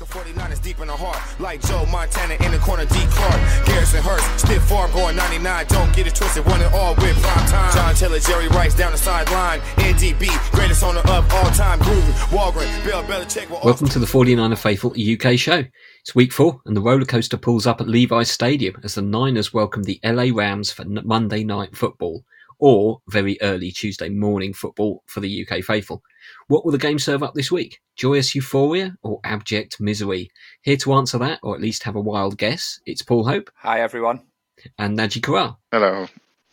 Of 49 is deep in the heart. Like Joe Montana in the corner, D. Clark. Garrison Hearst, stiff farm going 99. Don't get it twisted, one and all with prime time. John Taylor, Jerry Rice down the sideline. NDB, greatest owner of all time. Gruden, Walgren, Bill Belichick. Welcome to the 49er Faithful UK show. It's week four, and the roller coaster pulls up at Levi's Stadium as the Niners welcome the LA Rams for Monday night football, or very early Tuesday morning football for the UK faithful. What will the game serve up this week? Joyous euphoria or abject misery? Here to answer that, or at least have a wild guess, it's Paul Hope Hi, everyone. and Naji Corral. Hello.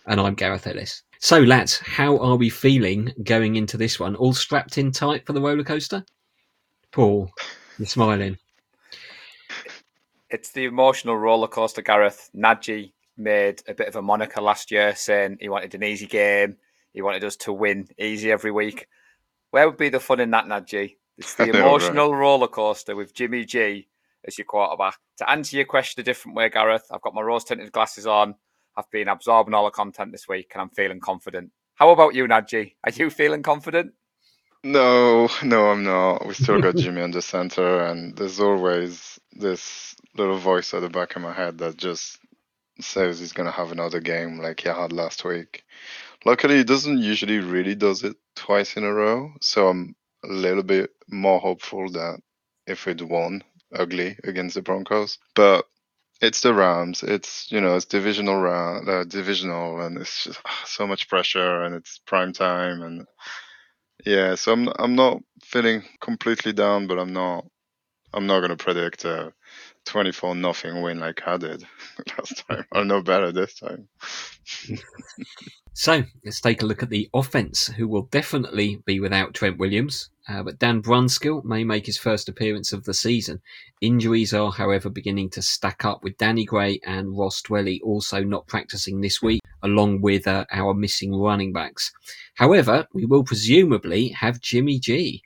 And I'm Gareth Ellis. So, lads, how are we feeling going into this one? All strapped in tight for the roller coaster? Paul, you're smiling. It's the emotional roller coaster, Gareth. Nadji made a bit of a moniker last year saying he wanted an easy game. He wanted us to win easy every week. Where would be the fun in that, Nadji? It's the emotional roller coaster with Jimmy G as your quarterback. To answer your question a different way, Gareth, I've got my rose tinted glasses on. I've been absorbing all the content this week and I'm feeling confident. How about you, Nadji? Are you feeling confident? No, no, I'm not. We still got Jimmy on the center, and there's always this little voice at the back of my head that just says he's gonna have another game like he had last week. Luckily, he doesn't usually really does it twice in a row, so I'm a little bit more hopeful that if we'd won ugly against the Broncos, but it's the Rams. It's you know it's divisional round, uh, divisional, and it's just ah, so much pressure, and it's prime time, and yeah. So I'm I'm not feeling completely down, but I'm not I'm not gonna predict a 24 nothing win like I did last time. I'll know better this time. So let's take a look at the offense, who will definitely be without Trent Williams. Uh, but Dan Brunskill may make his first appearance of the season. Injuries are, however, beginning to stack up with Danny Gray and Ross Dwelly also not practicing this week, along with uh, our missing running backs. However, we will presumably have Jimmy G.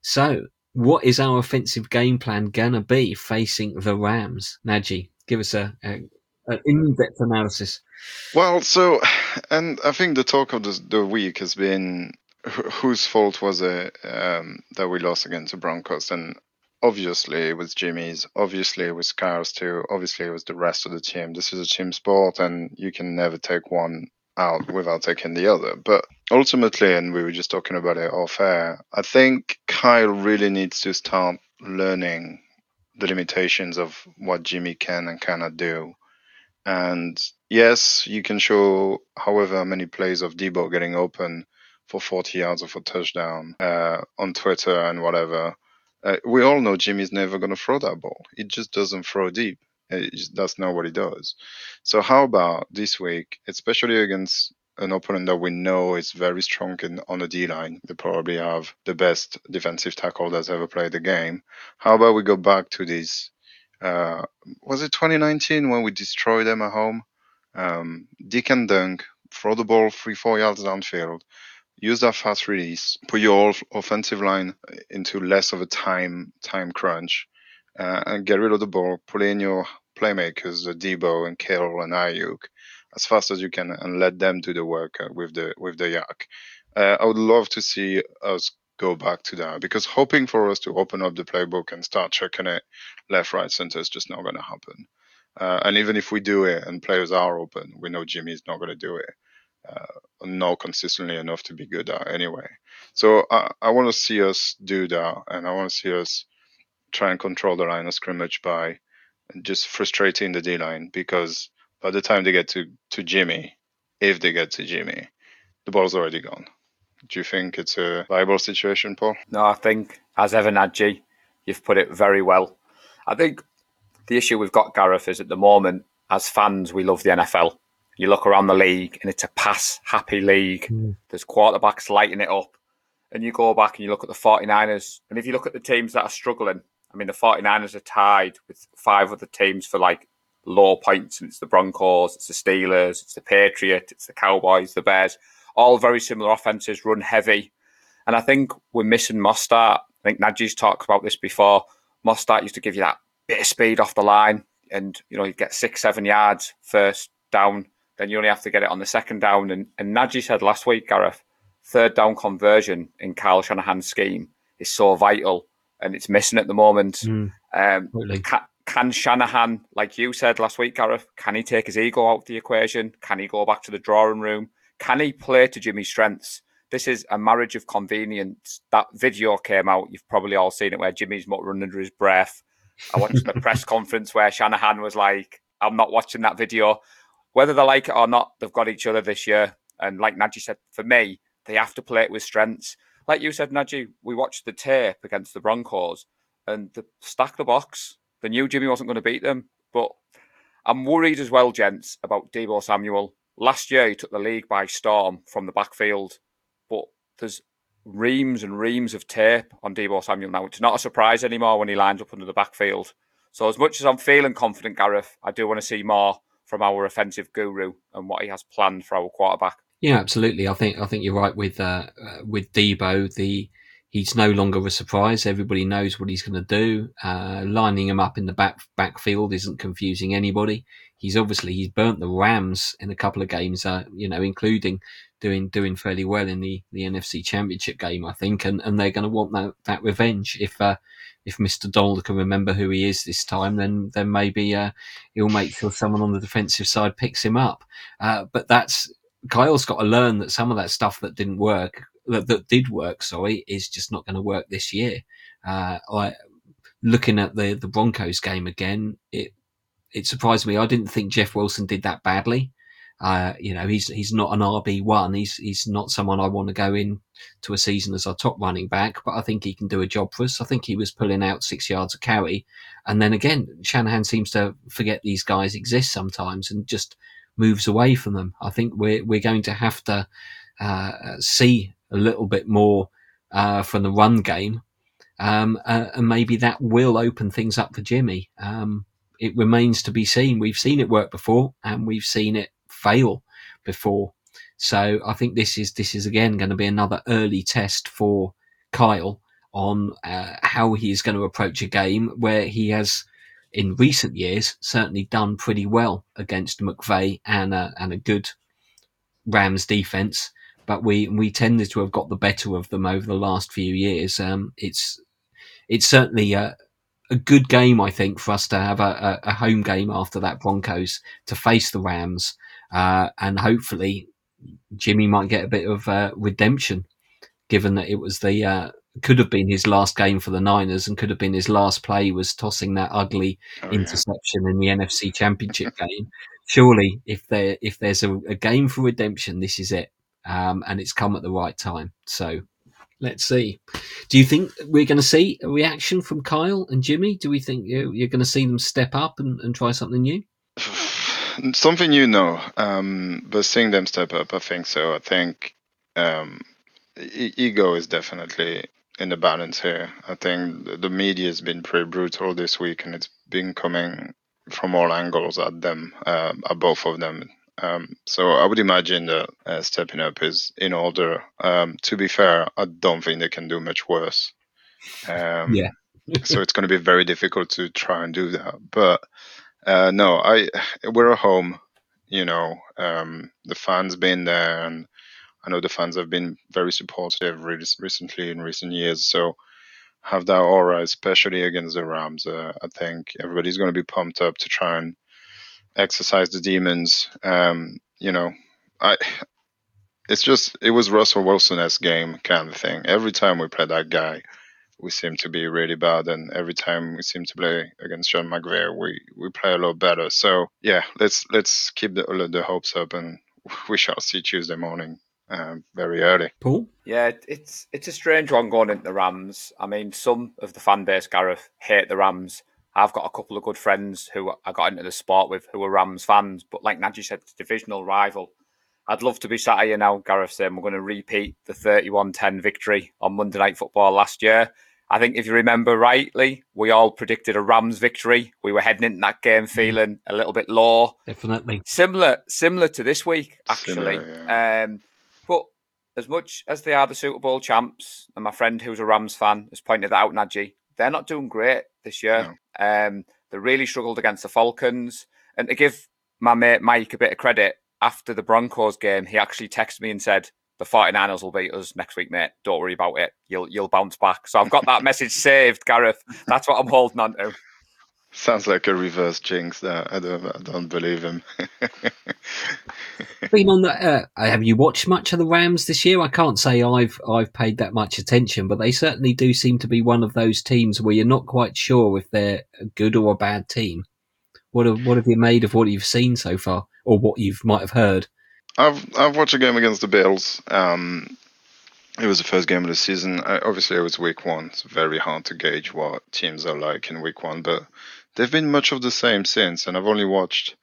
So, what is our offensive game plan gonna be facing the Rams? Najee, give us a, a an in-depth analysis. Well, so, and I think the talk of the, the week has been wh- whose fault was it um, that we lost against the Broncos? And obviously it was Jimmy's, obviously it was Kyle's too, obviously it was the rest of the team. This is a team sport and you can never take one out without taking the other. But ultimately, and we were just talking about it off air, I think Kyle really needs to start learning the limitations of what Jimmy can and cannot do. And yes, you can show however many plays of Deebo getting open for 40 yards or for touchdown uh, on Twitter and whatever. Uh, we all know Jimmy's never going to throw that ball. He just doesn't throw deep. It just- that's not what he does. So how about this week, especially against an opponent that we know is very strong in, on the D line? They probably have the best defensive tackle that's ever played the game. How about we go back to this? Uh, was it 2019 when we destroyed them at home? Um, Dink and dunk, throw the ball three, four yards downfield, use that fast release, put your offensive line into less of a time time crunch, uh, and get rid of the ball. Put in your playmakers, uh, Deebo and Kittle and Aiyuk, as fast as you can, and let them do the work uh, with the with the YAC. Uh, I would love to see us go back to that because hoping for us to open up the playbook and start checking it left, right, center is just not going to happen. Uh, and even if we do it and players are open, we know Jimmy's not going to do it. Uh, not consistently enough to be good at anyway. So I, I want to see us do that, and I want to see us try and control the line of scrimmage by just frustrating the D line because by the time they get to, to Jimmy, if they get to Jimmy, the ball's already gone. Do you think it's a viable situation, Paul? No, I think, as ever, Nadji, you've put it very well. I think the issue we've got, Gareth, is at the moment, as fans, we love the NFL. You look around the league and it's a pass happy league. Hmm. There's quarterbacks lighting it up. And you go back and you look at the 49ers. And if you look at the teams that are struggling, I mean, the 49ers are tied with five other teams for like low points. And it's the Broncos, it's the Steelers, it's the Patriots, it's the Cowboys, the Bears. All very similar offenses, run heavy. And I think we're missing Mostert. I think Nadji's talked about this before. Mostert used to give you that bit of speed off the line, and you know you get six, seven yards first down. Then you only have to get it on the second down. And, and Nadji said last week, Gareth, third down conversion in Kyle Shanahan's scheme is so vital, and it's missing at the moment. Um, can, can Shanahan, like you said last week, Gareth, can he take his ego out of the equation? Can he go back to the drawing room? Can he play to Jimmy's strengths? This is a marriage of convenience. That video came out. You've probably all seen it where Jimmy's muttering under his breath. I watched the press conference where Shanahan was like, I'm not watching that video. Whether they like it or not, they've got each other this year. And like Najee said, for me, they have to play it with strengths. Like you said, Najee, we watched the tape against the Broncos and the stack the box. They knew Jimmy wasn't going to beat them. But I'm worried as well, gents, about Deebo Samuel. Last year, he took the league by storm from the backfield. But there's reams and reams of tape on Deebo Samuel now. It's not a surprise anymore when he lines up under the backfield. So as much as I'm feeling confident, Gareth, I do want to see more from our offensive guru and what he has planned for our quarterback. Yeah, absolutely. I think I think you're right with uh, uh, with Deebo. The he's no longer a surprise. Everybody knows what he's going to do. Uh, lining him up in the back backfield isn't confusing anybody. He's obviously he's burnt the Rams in a couple of games, uh, you know, including doing doing fairly well in the, the NFC Championship game, I think, and, and they're going to want that, that revenge. If uh, if Mister Donald can remember who he is this time, then then maybe uh, he'll make sure someone on the defensive side picks him up. Uh, but that's Kyle's got to learn that some of that stuff that didn't work, that, that did work, sorry, is just not going to work this year. Uh, I, looking at the the Broncos game again, it it surprised me. I didn't think Jeff Wilson did that badly. Uh, you know, he's he's not an RB one. He's he's not someone I want to go in to a season as our top running back, but I think he can do a job for us. I think he was pulling out six yards of carry, and then again, Shanahan seems to forget these guys exist sometimes and just moves away from them. I think we're we're going to have to uh, see a little bit more uh, from the run game, um, uh, and maybe that will open things up for Jimmy. Um, it remains to be seen. We've seen it work before, and we've seen it fail before. So I think this is this is again going to be another early test for Kyle on uh, how he is going to approach a game where he has, in recent years, certainly done pretty well against McVay and a, and a good Rams defense. But we we tended to have got the better of them over the last few years. Um, it's it's certainly a, a good game, I think, for us to have a, a, home game after that Broncos to face the Rams uh, and hopefully Jimmy might get a bit of uh, redemption, given that it was the uh, could have been his last game for the Niners and could have been his last play was tossing that ugly oh, interception yeah. in the NFC Championship game. Surely, if there if there's a, a, game for redemption, this is it, um, and it's come at the right time. So. Let's see. Do you think we're going to see a reaction from Kyle and Jimmy? Do we think you're, you're going to see them step up and, and try something new? something you know, um, but seeing them step up, I think so. I think um, e- ego is definitely in the balance here. I think the media has been pretty brutal this week, and it's been coming from all angles at them, uh, at both of them. Um, so I would imagine that uh, stepping up is in order. Um, to be fair, I don't think they can do much worse. Um, yeah. so it's going to be very difficult to try and do that. But uh, no, I we're at home. You know, um, the fans been there, and I know the fans have been very supportive re- recently in recent years. So have that aura, especially against the Rams. Uh, I think everybody's going to be pumped up to try and exercise the demons. Um, you know, I. It's just it was Russell Wilson game kind of thing. Every time we play that guy, we seem to be really bad, and every time we seem to play against Sean McVay, we we play a lot better. So yeah, let's let's keep the the hopes up, and we shall see Tuesday morning. Um, very early. Paul? Yeah, it's it's a strange one going into the Rams. I mean, some of the fan base, Gareth, hate the Rams. I've got a couple of good friends who I got into the sport with who are Rams fans, but like Najee said, it's a divisional rival. I'd love to be sat here now, Gareth, saying we're going to repeat the 31 10 victory on Monday Night Football last year. I think if you remember rightly, we all predicted a Rams victory. We were heading into that game mm-hmm. feeling a little bit low. Definitely. Similar similar to this week, actually. Similar, yeah. um, but as much as they are the Super Bowl champs, and my friend who's a Rams fan has pointed that out, Najee, they're not doing great this year. No. Um, they really struggled against the Falcons. And to give my mate Mike a bit of credit, after the Broncos game, he actually texted me and said, the 49ers will beat us next week, mate. Don't worry about it. You'll you'll bounce back. So I've got that message saved, Gareth. That's what I'm holding on to. Sounds like a reverse jinx there. I don't, I don't believe him. Been on the, uh, have you watched much of the Rams this year? I can't say I've I've paid that much attention, but they certainly do seem to be one of those teams where you're not quite sure if they're a good or a bad team. What have, what have you made of what you've seen so far, or what you might have heard? I've I've watched a game against the Bills. Um, it was the first game of the season. I, obviously, it was week one. It's very hard to gauge what teams are like in week one, but they've been much of the same since. And I've only watched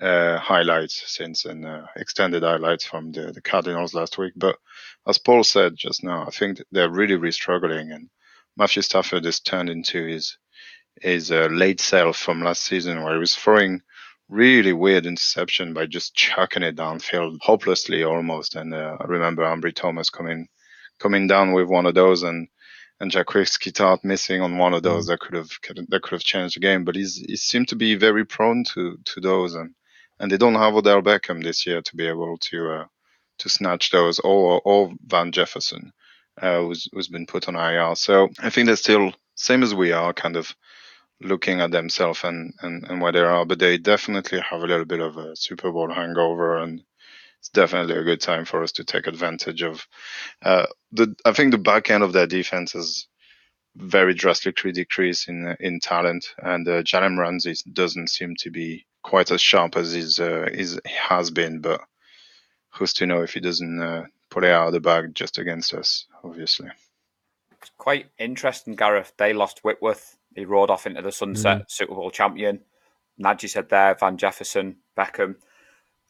uh, highlights since and uh, extended highlights from the, the Cardinals last week. But as Paul said just now, I think they're really, really struggling. And Matthew Stafford has turned into his his uh, late self from last season, where he was throwing really weird interception by just chucking it downfield hopelessly almost. And uh, I remember Ambry Thomas coming coming down with one of those and and Jaquiski Tartt missing on one of those mm. that could have that could have changed the game. But he's he seemed to be very prone to to those and and they don't have Odell Beckham this year to be able to uh, to snatch those or or Van Jefferson uh, who's who's been put on IR. So I think they're still same as we are, kind of looking at themselves and, and, and where they are, but they definitely have a little bit of a Super Bowl hangover, and it's definitely a good time for us to take advantage of. Uh, the I think the back end of their defense has very drastically decreased in in talent, and uh, Jalen Ramsey doesn't seem to be quite as sharp as he's, uh, he's he has been, but who's to know if he doesn't uh, pull it out of the bag just against us, obviously. It's quite interesting, Gareth. They lost Whitworth he rode off into the sunset, mm. Super Bowl champion. Najee said there, Van Jefferson, Beckham.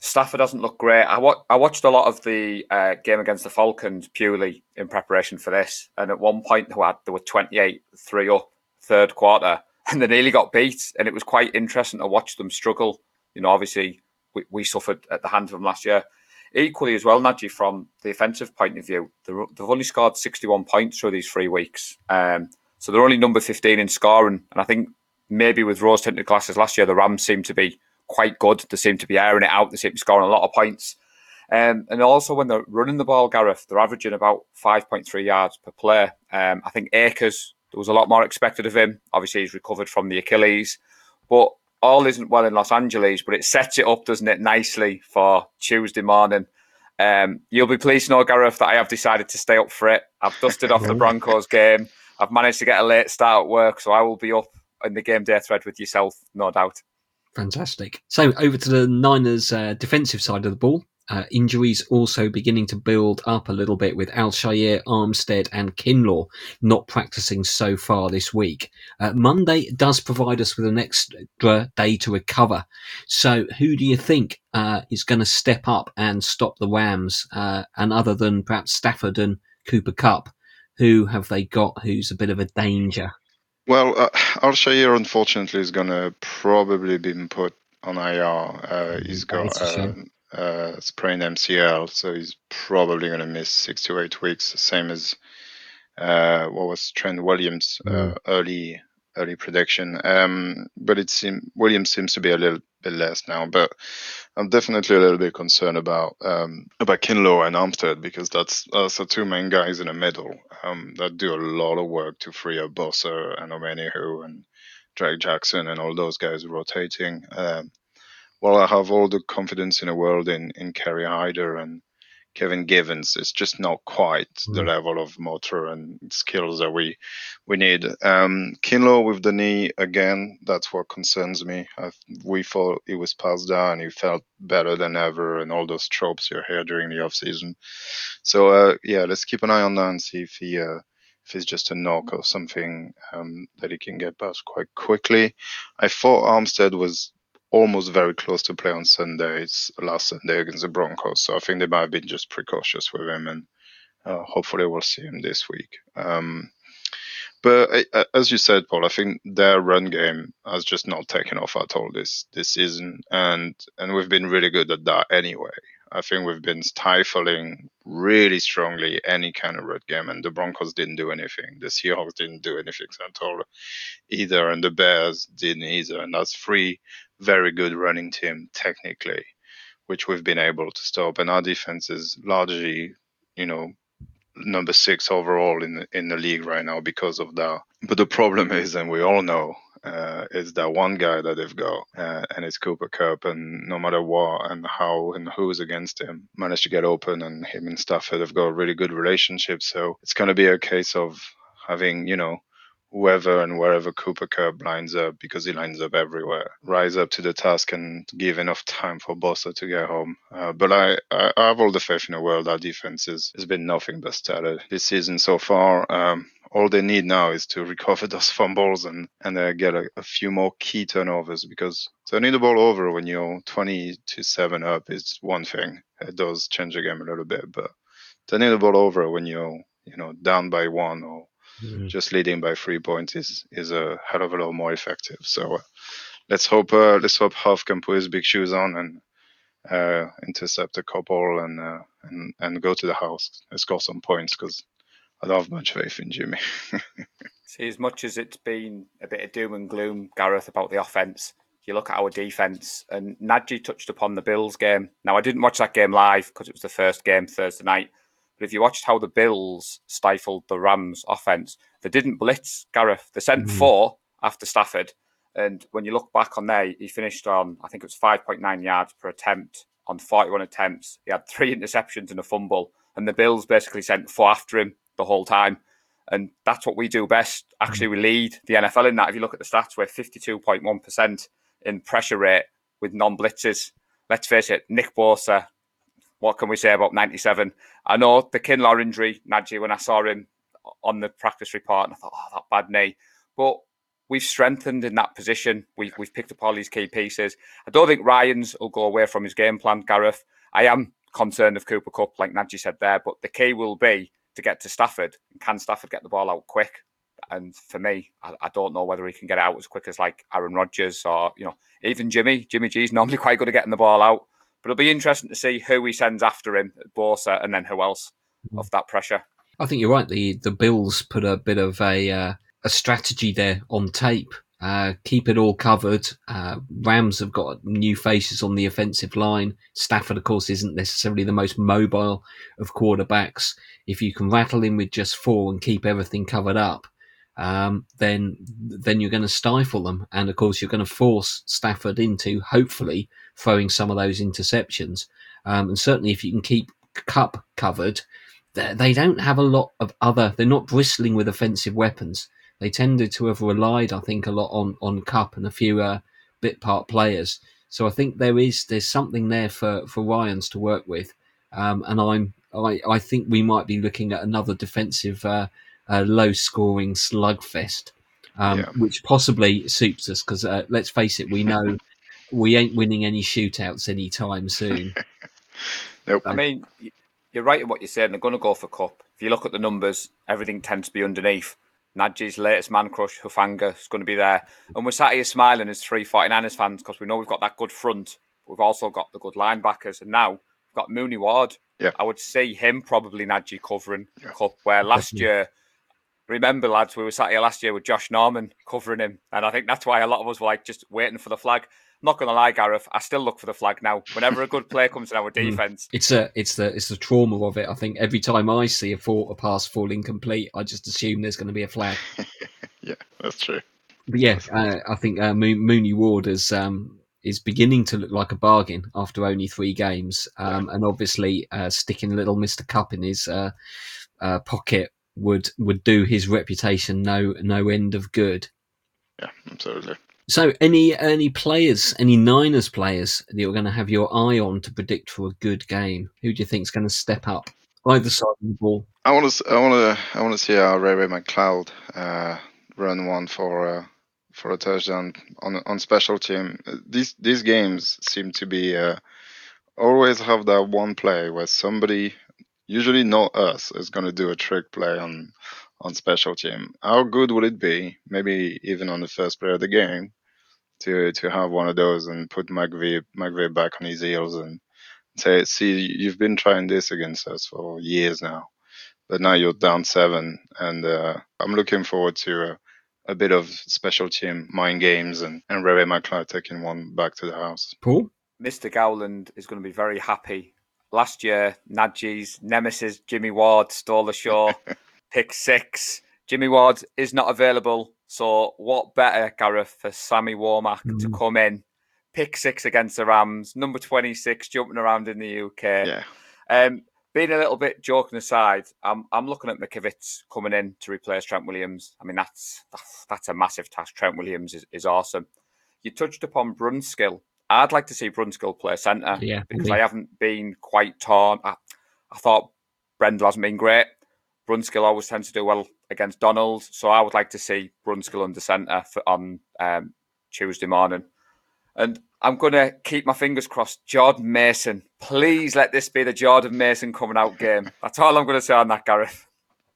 Stafford doesn't look great. I, wa- I watched a lot of the uh, game against the Falcons purely in preparation for this. And at one point, they, had, they were 28 3 up, third quarter, and they nearly got beat. And it was quite interesting to watch them struggle. You know, obviously, we, we suffered at the hands of them last year. Equally, as well, Najee, from the offensive point of view, they've only scored 61 points through these three weeks. Um, so they're only number 15 in scoring. And I think maybe with rose tinted glasses last year, the Rams seem to be quite good. They seem to be airing it out. They seem to be scoring a lot of points. Um, and also when they're running the ball, Gareth, they're averaging about 5.3 yards per play. Um, I think Akers, there was a lot more expected of him. Obviously, he's recovered from the Achilles. But all isn't well in Los Angeles, but it sets it up, doesn't it, nicely for Tuesday morning. Um, you'll be pleased to know, Gareth, that I have decided to stay up for it. I've dusted off the Broncos game. I've managed to get a late start at work, so I will be up in the game day thread with yourself, no doubt. Fantastic. So over to the Niners' uh, defensive side of the ball. Uh, injuries also beginning to build up a little bit with Al-Shaair, Armstead, and Kinlaw not practicing so far this week. Uh, Monday does provide us with an extra day to recover. So, who do you think uh, is going to step up and stop the Rams? Uh, and other than perhaps Stafford and Cooper Kupp, who have they got who's a bit of a danger? Well, uh, Al-Shaair unfortunately is going to probably be put on IR. Uh, he's got uh, uh, sprained MCL, so he's probably going to miss six to eight weeks, same as uh, what was Trent Williams' mm. early early prediction. Um, but it seems Williams seems to be a little bit less now. But I'm definitely a little bit concerned about um, about Kinlaw and Armstead because that's that's the two main guys in the middle um, that do a lot of work to free up Bosa and Omenihu and Drake Jackson and all those guys rotating. Um, well, I have all the confidence in the world in in Kerry Hyder and Kevin Givens is just not quite mm. the level of motor and skills that we we need. Um, Kinlaw with the knee again, that's what concerns me. i we thought he was passed down, he felt better than ever, and all those tropes you hear during the off season. So uh, yeah, let's keep an eye on that and see if he. Uh, if it's just a knock or something um, that he can get past quite quickly. I thought Armstead was almost very close to play on Sunday. It's last Sunday against the Broncos, so I think they might have been just precautious with him, and uh, hopefully we'll see him this week. Um, but uh, as you said, Paul, I think their run game has just not taken off at all this this season, and and we've been really good at that anyway. I think we've been stifling really strongly any kind of run game, and the Broncos didn't do anything. The Seahawks didn't do anything at all either, and the Bears didn't either. And that's three very good running team technically, which we've been able to stop. And our defense is largely you know, number six overall in in the league right now because of that. But the problem is, and we all know, uh, is that one guy that they've got, uh, and it's Cooper Kupp. and no matter what and how and who's against him, managed to get open, and him and Stafford have got a really good relationship. So it's going to be a case of having, you know, whoever and wherever Cooper Kupp lines up, because he lines up everywhere, rise up to the task and give enough time for Bosa to get home. Uh, but I, I, have all the faith in the world. Our defense has been nothing but stellar this season so far. Um, all they need now is to recover those fumbles and and uh, get a, a, few more key turnovers because turning the ball over when you're 20 to 7 up is one thing it does change the game a little bit but turning the ball over when you're you know down by one or mm-hmm. just leading by three points is is a hell of a lot more effective. So uh, let's hope uh, let's hope Huff can put his big shoes on and uh, intercept a couple and uh, and and go to the house and score some points because I don't have much faith in Jimmy. See, as much as it's been a bit of doom and gloom, Gareth, about the offense, you look at our defense, and Nadji touched upon the Bills game. Now, I didn't watch that game live because it was the first game Thursday night, but if you watched how the Bills stifled the Rams' offense, they didn't blitz Gareth. They sent mm. four after Stafford. And when you look back on there, he finished on, I think it was 5.9 yards per attempt on 41 attempts. He had three interceptions and a fumble. And the Bills basically sent four after him the whole time. And that's what we do best. Actually, mm. we lead the NFL in that. If you look at the stats, we're 52.1% in pressure rate with non blitzes. Let's face it, Nick Bosa what can we say about 97? I know the Kinlaw injury, Nadji, when I saw him on the practice report, and I thought, oh, that bad knee. But we've strengthened in that position. We've, we've picked up all these key pieces. I don't think Ryans will go away from his game plan, Gareth. I am concerned of Cooper Kupp, like Nadji said there, but the key will be to get to Stafford. Can Stafford get the ball out quick? And for me, I, I, don't know whether he can get out as quick as like Aaron Rodgers or, you know, even Jimmy. Jimmy G is normally quite good at getting the ball out. But it'll be interesting to see who he sends after him, at Bosa, and then who else mm-hmm. of that pressure. I think you're right. The the Bills put a bit of a uh, a strategy there on tape. Uh, keep it all covered. Uh, Rams have got new faces on the offensive line. Stafford, of course, isn't necessarily the most mobile of quarterbacks. If you can rattle him with just four and keep everything covered up, um, then then you're going to stifle them, and of course you're going to force Stafford into hopefully throwing some of those interceptions. Um, and certainly, if you can keep Kupp covered, they don't have a lot of other. They're not bristling with offensive weapons. They tended to have relied, I think, a lot on on Kupp and a few uh, bit part players. So I think there is there's something there for for Ryans to work with, um, and I'm I, I think we might be looking at another defensive uh, uh, low scoring slugfest, um, yeah. which possibly suits us because uh, let's face it, we know we ain't winning any shootouts anytime soon. nope. I mean, you're right in what you're saying. They're going to go for Kupp. If you look at the numbers, everything tends to be underneath. Nadji's latest man crush, Hufanga, is going to be there. And we're sat here smiling as three 49ers fans because we know we've got that good front. We've also got the good linebackers. And now we've got Mooney Ward. Yeah. I would see him probably Nadji covering yeah. Kupp, where last year remember, lads, we were sat here last year with Josh Norman covering him, and I think that's why a lot of us were like just waiting for the flag. I'm not going to lie, Gareth. I still look for the flag now. Whenever a good player comes in our hmm. defense, it's a, it's the, it's the trauma of it. I think every time I see a, fall, a pass fall incomplete, I just assume there's going to be a flag. yeah, that's true. But yeah, uh, I think uh, Mooney Ward is um, is beginning to look like a bargain after only three games, um, yeah. and obviously uh, sticking little Mister Kupp in his uh, uh, pocket would would do his reputation no no end of good. Yeah, absolutely. So, any any players, any Niners players that you're going to have your eye on to predict for a good game? Who do you think is going to step up either side of the ball? I want to, I want to, I want to see uh, Ray Ray McCloud uh, run one for uh, for a touchdown on on special team. These these games seem to be uh, always have that one play where somebody usually not us is going to do a trick play on on special team. How good would it be, maybe even on the first play of the game, to to have one of those and put McVay McVay back on his heels and say, see, you've been trying this against us for years now, but now you're down seven, and uh, I'm looking forward to. a a bit of special team mind games and, and Ray McCloud taking one back to the house. Paul? Mr. Gowland is going to be very happy last year, Nadji's nemesis Jimmy Ward stole the show, pick six. Jimmy Ward is not available, so what better, Gareth, for Sammy Womack mm. to come in, pick six against the Rams, number twenty six, jumping around in the UK. Yeah. Um, being a little bit joking aside, I'm I'm looking at McKivitz coming in to replace Trent Williams. I mean, that's that's, that's a massive task. Trent Williams is, is awesome. You touched upon Brunskill. I'd like to see Brunskill play centre yeah, because I haven't been quite torn. I, I thought Brendel hasn't been great. Brunskill always tends to do well against Donald, so I would like to see Brunskill under centre for, on um, Tuesday morning. And I'm going to keep my fingers crossed. Jordan Mason, please let this be the Jordan Mason coming out game. That's all I'm going to say on that, Gareth.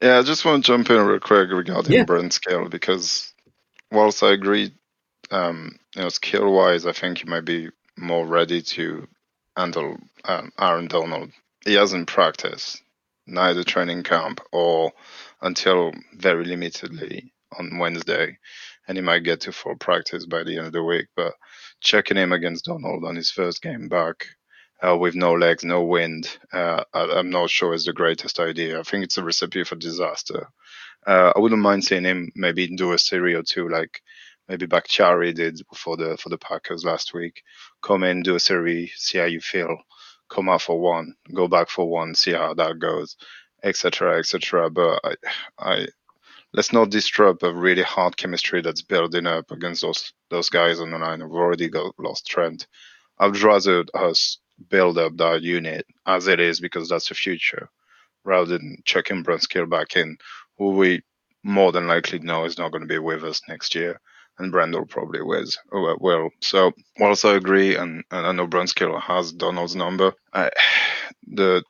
Yeah, I just want to jump in real quick regarding yeah. Brunskill because whilst I agree um, you know, skill wise, I think he might be more ready to handle um, Aaron Donald. He hasn't practiced neither training camp or until very limitedly on Wednesday, and he might get to full practice by the end of the week. But checking him against Donald on his first game back uh, with no legs, no wind, uh, I, am not sure is the greatest idea. I think it's a recipe for disaster. Uh, I wouldn't mind seeing him maybe do a series or two like maybe Bakhtiari did for the for the Packers last week. Come in, do a series, see how you feel. Come out for one, go back for one, see how that goes, etc., etc. But I, I let's not disrupt a really hard chemistry that's building up against those those guys on the line who've already got lost Trent. I'd rather us build up that unit as it is because that's the future, rather than chucking Brunskill back in, who we more than likely know is not going to be with us next year and Brendel probably was uh, will. So whilst I agree, and, and I know Brunskill has Donald's number, I, the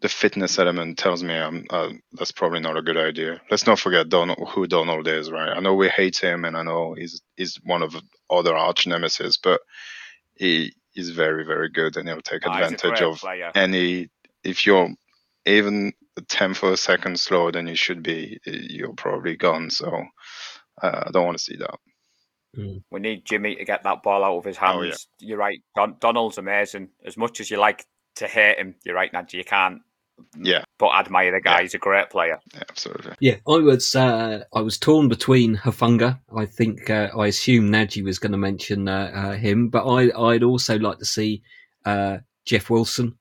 the fitness element tells me um, uh, that's probably not a good idea. Let's not forget Donald, who Donald is, right? I know we hate him, and I know he's he's one of other arch nemesis, but he is very very good, and he'll take advantage of player. any. If you're even a tenth of a second slower than you should be, you're probably gone. So uh, I don't want to see that. Mm. We need Jimmy to get that ball out of his hands. Oh, yeah. You're right. Don- Donald's amazing. As much as you like to hate him, you're right, Nadji. You can't. Yeah. But admire the guy. Yeah. He's a great player. Yeah, absolutely. Yeah, I was uh, I was torn between Hufanga. I think uh, I assume Nadji was going to mention uh, uh, him, but I I'd also like to see uh, Jeff Wilson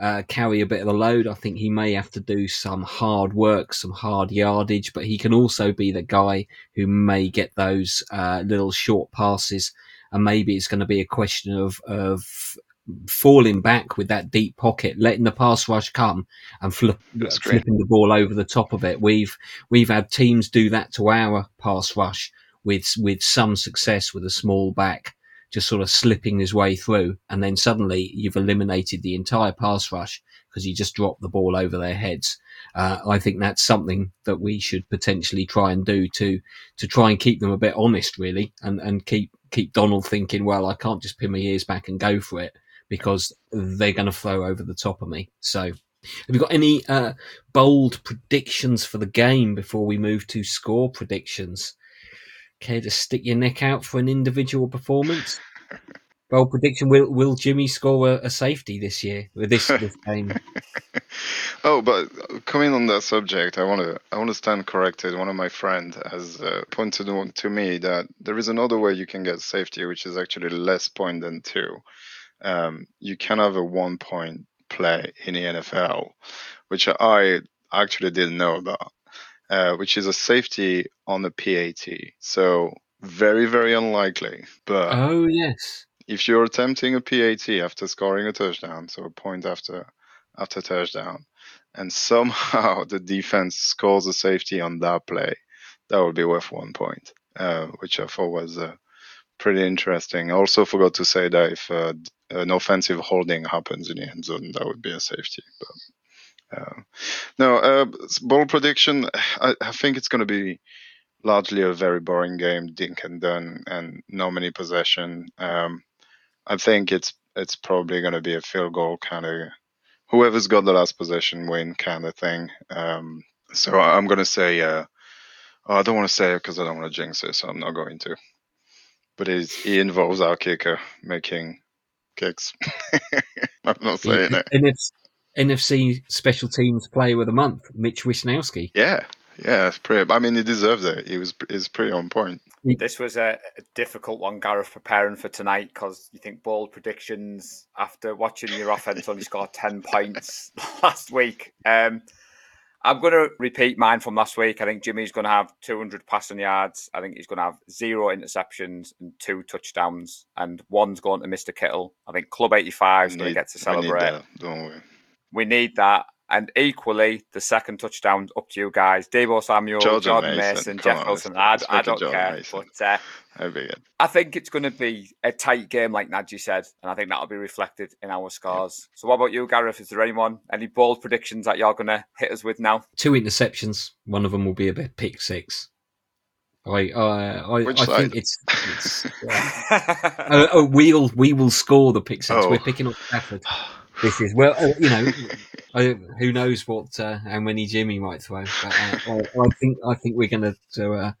uh, carry a bit of the load. I think he may have to do some hard work, some hard yardage, but he can also be the guy who may get those uh, little short passes. And maybe it's going to be a question of, of falling back with that deep pocket, letting the pass rush come and flip, flipping the ball over the top of it. We've, we've had teams do that to our pass rush with, with some success with a small back just sort of slipping his way through. And then suddenly you've eliminated the entire pass rush because you just dropped the ball over their heads. Uh, I think that's something that we should potentially try and do to, to try and keep them a bit honest, really, and, and keep, keep Donald thinking, well, I can't just pin my ears back and go for it because they're going to flow over the top of me. So have you got any uh, bold predictions for the game before we move to score predictions? Care to stick your neck out for an individual performance? Bold prediction: Will Will Jimmy score a, a safety this year with this, this game? oh, but coming on that subject, I want to I want to stand corrected. One of my friends has uh, pointed to me that there is another way you can get safety, which is actually less point than two. Um, you can have a one point play in the NFL, which I actually didn't know about uh, which is a safety on the PAT. So very, very unlikely. But oh yes, if you're attempting a PAT after scoring a touchdown, so a point after after touchdown, and somehow the defense scores a safety on that play, that would be worth one point, uh, which I thought was uh, pretty interesting. I also forgot to say that if uh, an offensive holding happens in the end zone, that would be a safety. But uh, no, uh, ball prediction. I, I think it's going to be largely a very boring game, dink and done, and no many possession. Um, I think it's it's probably going to be a field goal kind of. Whoever's got the last possession win kind of thing. Um, so I'm going to say. Uh, I don't want to say it because I don't want to jinx it, so I'm not going to. But it involves our kicker making kicks. I'm not saying it. NFC, NFC Special Teams Player of the Month, Mitch Wisnowski. Yeah, yeah, it's pretty. I mean, he deserves it. He was is pretty on point. This was a, a difficult one, Gareth, preparing for tonight because you think bold predictions after watching your offense only score 10 points last week. Um, I'm going to repeat mine from last week. I think Jimmy's going to have 200 passing yards. I think he's going to have zero interceptions and two touchdowns, and one's going to Mr. Kittle. I think Club 85 is going to get to celebrate. We need that, don't we? We need that. And equally, the second touchdown up to you guys. Deebo Samuel, Jordan Jordan, Mason, Mason, Jeff on, Wilson. I, I don't Jordan care. Mason. But uh, That'd be good. I think it's going to be a tight game, like Nadji said, and I think that'll be reflected in our scores. So, what about you, Gareth? Is there anyone, any bold predictions that you're going to hit us with now? Two interceptions. One of them will be a bit pick six. I, uh, I, Which I side? think it's. it's yeah. uh, oh, we'll we will score the pick six. Oh. We're picking up Stafford. This is well, uh, you know, I, who knows what uh, how many Jimmy might throw. But, uh, I, I think I think we're gonna do a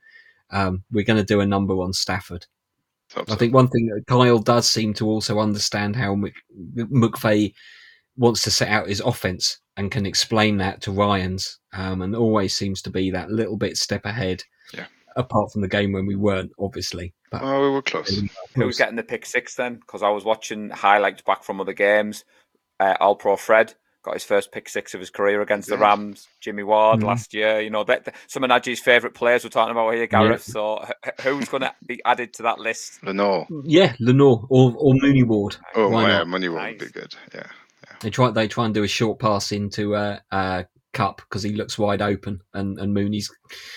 um, we're gonna do a number on Stafford. Hope I so. think one thing that Kyle does seem to also understand how Mc, McVay wants to set out his offense and can explain that to Ryans, um, and always seems to be that little bit step ahead. Yeah. Apart from the game when we weren't, obviously. But Oh, we were close. Who's getting the pick six then? Because I was watching highlights back from other games. Uh, All Pro Fred got his first pick six of his career against the Rams. Jimmy Ward Mhm. last year. You know, that, that- some of Nadji's favourite players we're talking about here, Gareth. So, h- h- who's going to be added to that list? Lenoir. yeah, Lenoir or or Mooney Ward. Oh, Why yeah, not? money will Nice. be good. Yeah. They try they try and do a short pass into uh, uh, Kupp because he looks wide open, and, and Mooney's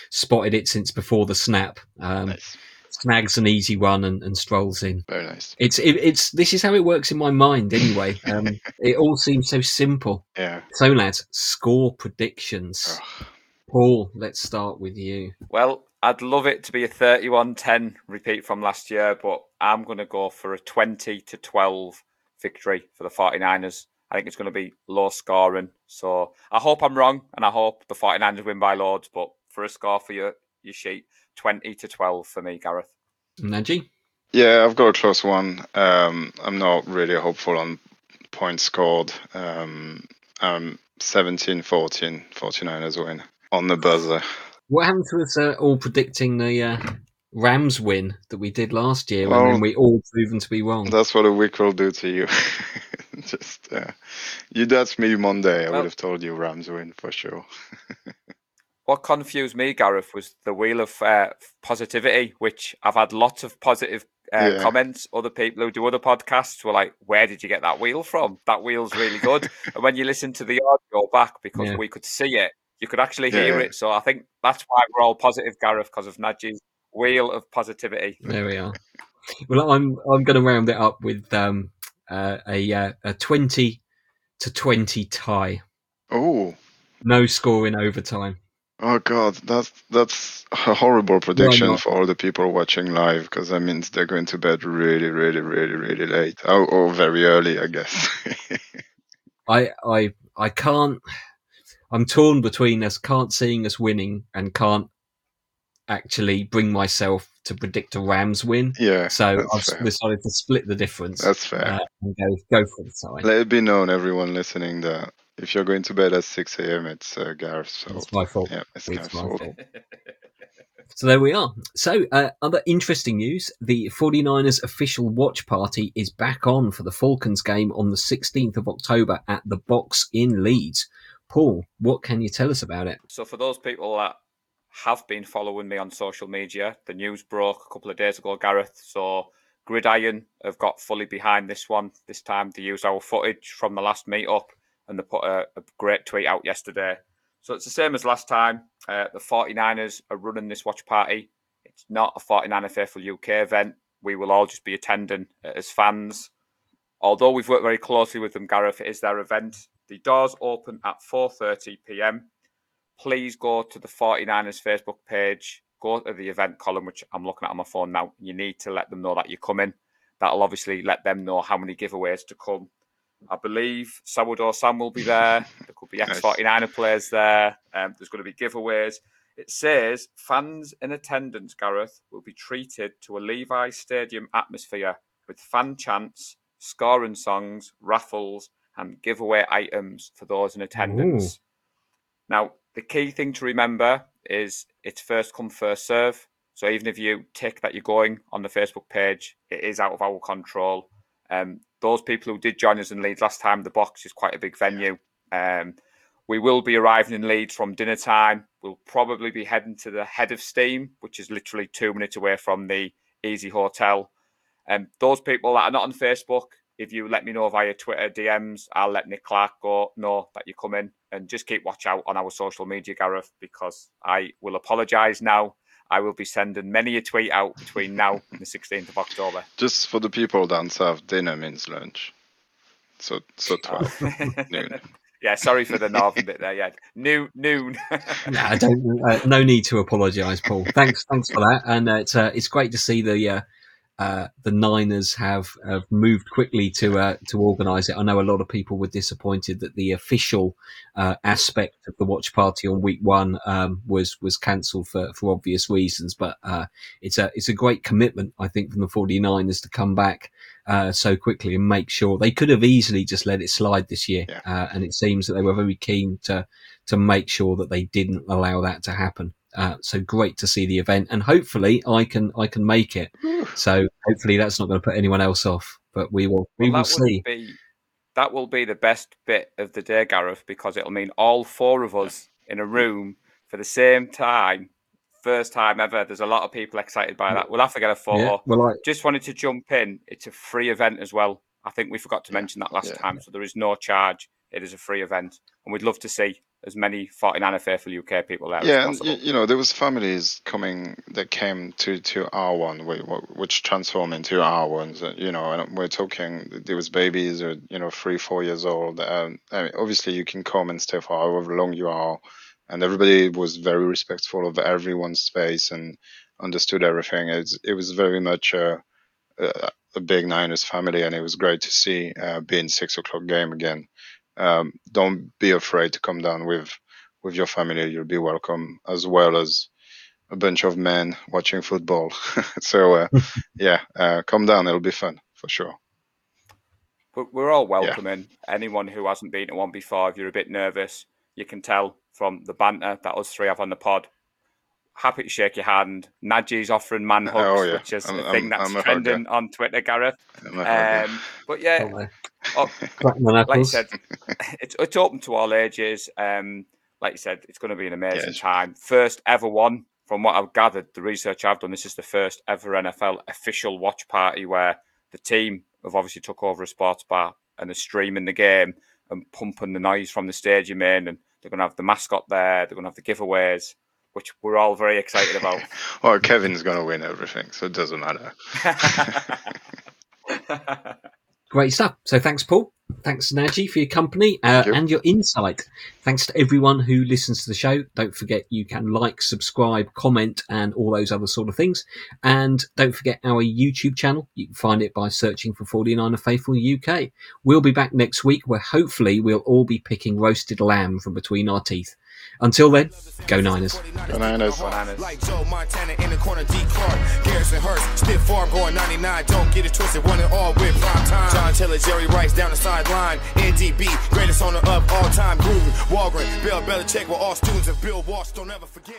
spotted it since before the snap. Um, Nice. Snags an easy one and, and strolls in. Very nice. It's it, it's this is how it works in my mind anyway. Um, it all seems so simple. Yeah. So lads, score predictions. Ugh. Paul, let's start with you. Well, I'd love it to be a 31 10 repeat from last year, but I'm going to go for a 20 to 12 victory for the 49ers. I think it's going to be low scoring. So I hope I'm wrong and I hope the 49ers win by loads, but for a score for your, your sheet, 20 to 12 for me, Gareth. Najee? Yeah, I've got a close one. Um, I'm not really hopeful on points scored. Um, um, 17 14, 49ers win on the buzzer. What happened to us uh, all predicting the uh, Rams win that we did last year, and Well- then we all proven to be wrong? That's what a week will do to you. Just, uh, you that's me Monday. I Well- would have told you Rams win for sure. What confused me, Gareth, was the wheel of uh, positivity, which I've had lots of positive uh, Yeah. comments. Other people who do other podcasts were like, "Where did you get that wheel from? That wheel's really good." and when you listen to the audio back, because Yeah. we could see it, you could actually hear Yeah. it. So I think that's why we're all positive, Gareth, because of Nadji's wheel of positivity. There we are. Well, I'm I'm going to round it up with um, uh, a uh, a twenty to twenty tie. Oh, No score in overtime. Oh God, that's that's a horrible prediction not? for all the people watching live because that means they're going to bed really, really, really, really late. Oh, or very early, I guess. I I I can't. I'm torn between us can't seeing us winning and can't actually bring myself to predict a Rams win. yeah, So I've fair. decided to split the difference That's fair. uh, and go go for the tie. Let it be known, everyone listening, that if you're going to bed at 6 a.m., it's uh, Gareth's fault. It's my fault. Yeah, it's, It's Gareth's my fault. fault. So there we are. So, uh, other interesting news the 49ers official watch party is back on for the Falcons game on the 16th of October at the Box in Leeds. Paul, what can you tell us about it? So for those people that have been following me on social media, the news broke a couple of days ago, Gareth. So Gridiron have got fully behind this one. This time they used our footage from the last meetup and they put a, a great tweet out yesterday. So it's the same as last time. Uh, the 49ers are running this watch party. It's not a 49er Faithful UK event. We will all just be attending uh, as fans. Although we've worked very closely with them, Gareth, it is their event. The doors open at 4:30 p.m please go to the 49ers Facebook page, go to the event column, which I'm looking at on my phone now. You need to let them know that you're coming. That'll obviously let them know how many giveaways to come. I believe Sourdough Sam will be there. There could be ex 49er players there. Um, there's going to be giveaways. It says fans in attendance, Gareth, will be treated to a Levi Stadium atmosphere with fan chants, scoring songs, raffles, and giveaway items for those in attendance. Ooh. Now, the key thing to remember is it's first come, first serve. So even if you tick that you're going on the Facebook page, it is out of our control. Um, those people who did join us in Leeds last time, the box is quite a big venue. Um, we will be arriving in Leeds from dinner time. We'll probably be heading to the head of steam, which is literally two minutes away from the Easy Hotel. Um, those people that are not on Facebook, if you let me know via Twitter DMs, I'll let Nick Clark go know that you're coming. and just keep watch out on our social media, Gareth, because I will apologise now. I will be sending many a tweet out between now and the 16th of October. Just for the people down south, dinner means lunch. So, so 12 noon. Yeah, sorry for the northern bit there. Yeah, noon, noon. no, I don't. Uh, no need to apologise, Paul. Thanks, thanks for that. And uh, it's uh, it's great to see the uh, uh, the Niners have, have moved quickly to uh, to organise it. I know a lot of people were disappointed that the official uh, aspect of the watch party on week one um, was was cancelled for, for obvious reasons, but uh, it's a it's a great commitment I think from the 49ers to come back uh, so quickly and make sure they could have easily just let it slide this year, yeah. and it seems that they were very keen to to make sure that they didn't allow that to happen. Uh, so great to see the event, and hopefully I can I can make it. so hopefully that's not going to put anyone else off, but we will we well, will see. Be, that will be the best bit of the day, Gareth, because it'll mean all four of us in a room for the same time. First time ever. There's a lot of people excited by that. We'll have to get a photo. Yeah, well, I... Just wanted to jump in. It's a free event as well. I think we forgot to mention that last yeah, time. So there is no charge. It is a free event, and we'd love to see as many fighting 49er faithful UK people there. Yeah, and you know there was families coming that came to to our one, which transformed into our ones. Uh, you know, and we're talking there was babies or you know three, four years old. Um, I mean, obviously you can come and stay for however long you are, and everybody was very respectful of everyone's space and understood everything. It's, it was very much a, a, a big Niners family, and it was great to see uh, being six o'clock game again um, don't be afraid to come down with with your family. You'll be welcome, as well as a bunch of men watching football. so uh, yeah, uh, come down. It'll be fun for sure. We're all welcoming yeah. anyone who hasn't been to one before. If you're a bit nervous, you can tell from the banter that us three have on the pod happy to shake your hand. Najee's offering man hugs, oh, yeah. which is I'm, a thing that's trending on Twitter, Gareth. Um, but yeah, oh, like I said, it's, it's open to all ages. Um, like you said, it's going to be an amazing yeah, time. First ever one, from what I've gathered, the research I've done, this is the first ever NFL official watch party where the team have obviously took over a sports bar and are streaming the game and pumping the noise from the stadium in, and they're going to have the mascot there. They're going to have the giveaways which we're all very excited about. well, Kevin's going to win everything, so it doesn't matter. Great stuff. So thanks, Paul. Thanks, Naji, for your company uh, you. and your insight. Thanks to everyone who listens to the show. Don't forget you can like, subscribe, comment, and all those other sort of things. And don't forget our YouTube channel. You can find it by searching for 49er Faithful UK. We'll be back next week where hopefully we'll all be picking roasted lamb from between our teeth. Until then, go Niners. Go Niners. Like Joe Montana in the corner, D Clark. Garrison Hearst, stiff farm going 99. Don't get it twisted, one and all with prime time. John Taylor, Jerry Rice down the sideline. NDB, greatest owner of all time. Gruden, Holmgren, Bill Belichick, were all students of Bill Walsh. Don't ever forget.